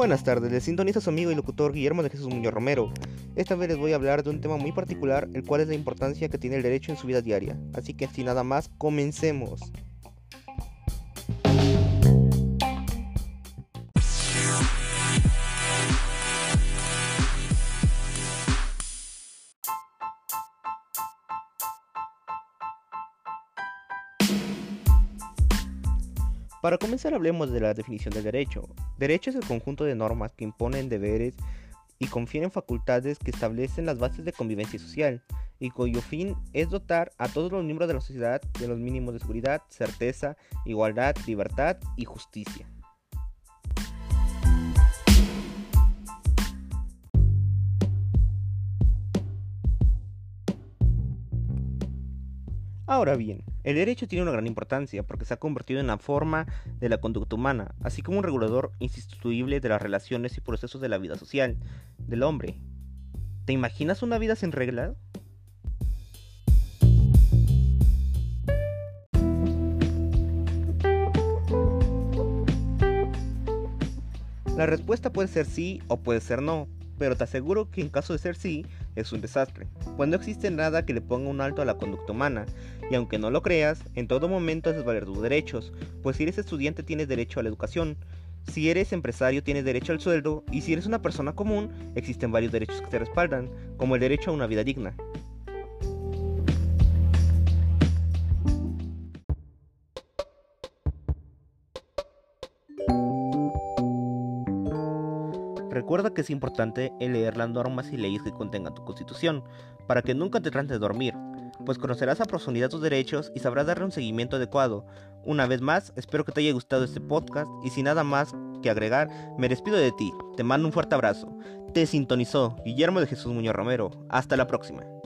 Buenas tardes, les sintoniza su amigo y locutor Guillermo de Jesús Muñoz Romero. Esta vez les voy a hablar de un tema muy particular, el cual es la importancia que tiene el derecho en su vida diaria. Así que sin nada más, comencemos. Para comenzar hablemos de la definición del derecho. Derecho es el conjunto de normas que imponen deberes y confieren facultades que establecen las bases de convivencia social y cuyo fin es dotar a todos los miembros de la sociedad de los mínimos de seguridad, certeza, igualdad, libertad y justicia. Ahora bien, el derecho tiene una gran importancia porque se ha convertido en la forma de la conducta humana, así como un regulador insustituible de las relaciones y procesos de la vida social del hombre. ¿Te imaginas una vida sin reglas? La respuesta puede ser sí o puede ser no, pero te aseguro que en caso de ser sí, es un desastre, pues no existe nada que le ponga un alto a la conducta humana, y aunque no lo creas, en todo momento haces valer tus derechos, pues si eres estudiante tienes derecho a la educación, si eres empresario tienes derecho al sueldo, y si eres una persona común, existen varios derechos que te respaldan, como el derecho a una vida digna. Recuerda que es importante leer las normas y leyes que contengan tu constitución, para que nunca te trates de dormir, pues conocerás a profundidad tus derechos y sabrás darle un seguimiento adecuado. Una vez más, espero que te haya gustado este podcast y sin nada más que agregar, me despido de ti. Te mando un fuerte abrazo. Te sintonizó Guillermo de Jesús Muñoz Romero. Hasta la próxima.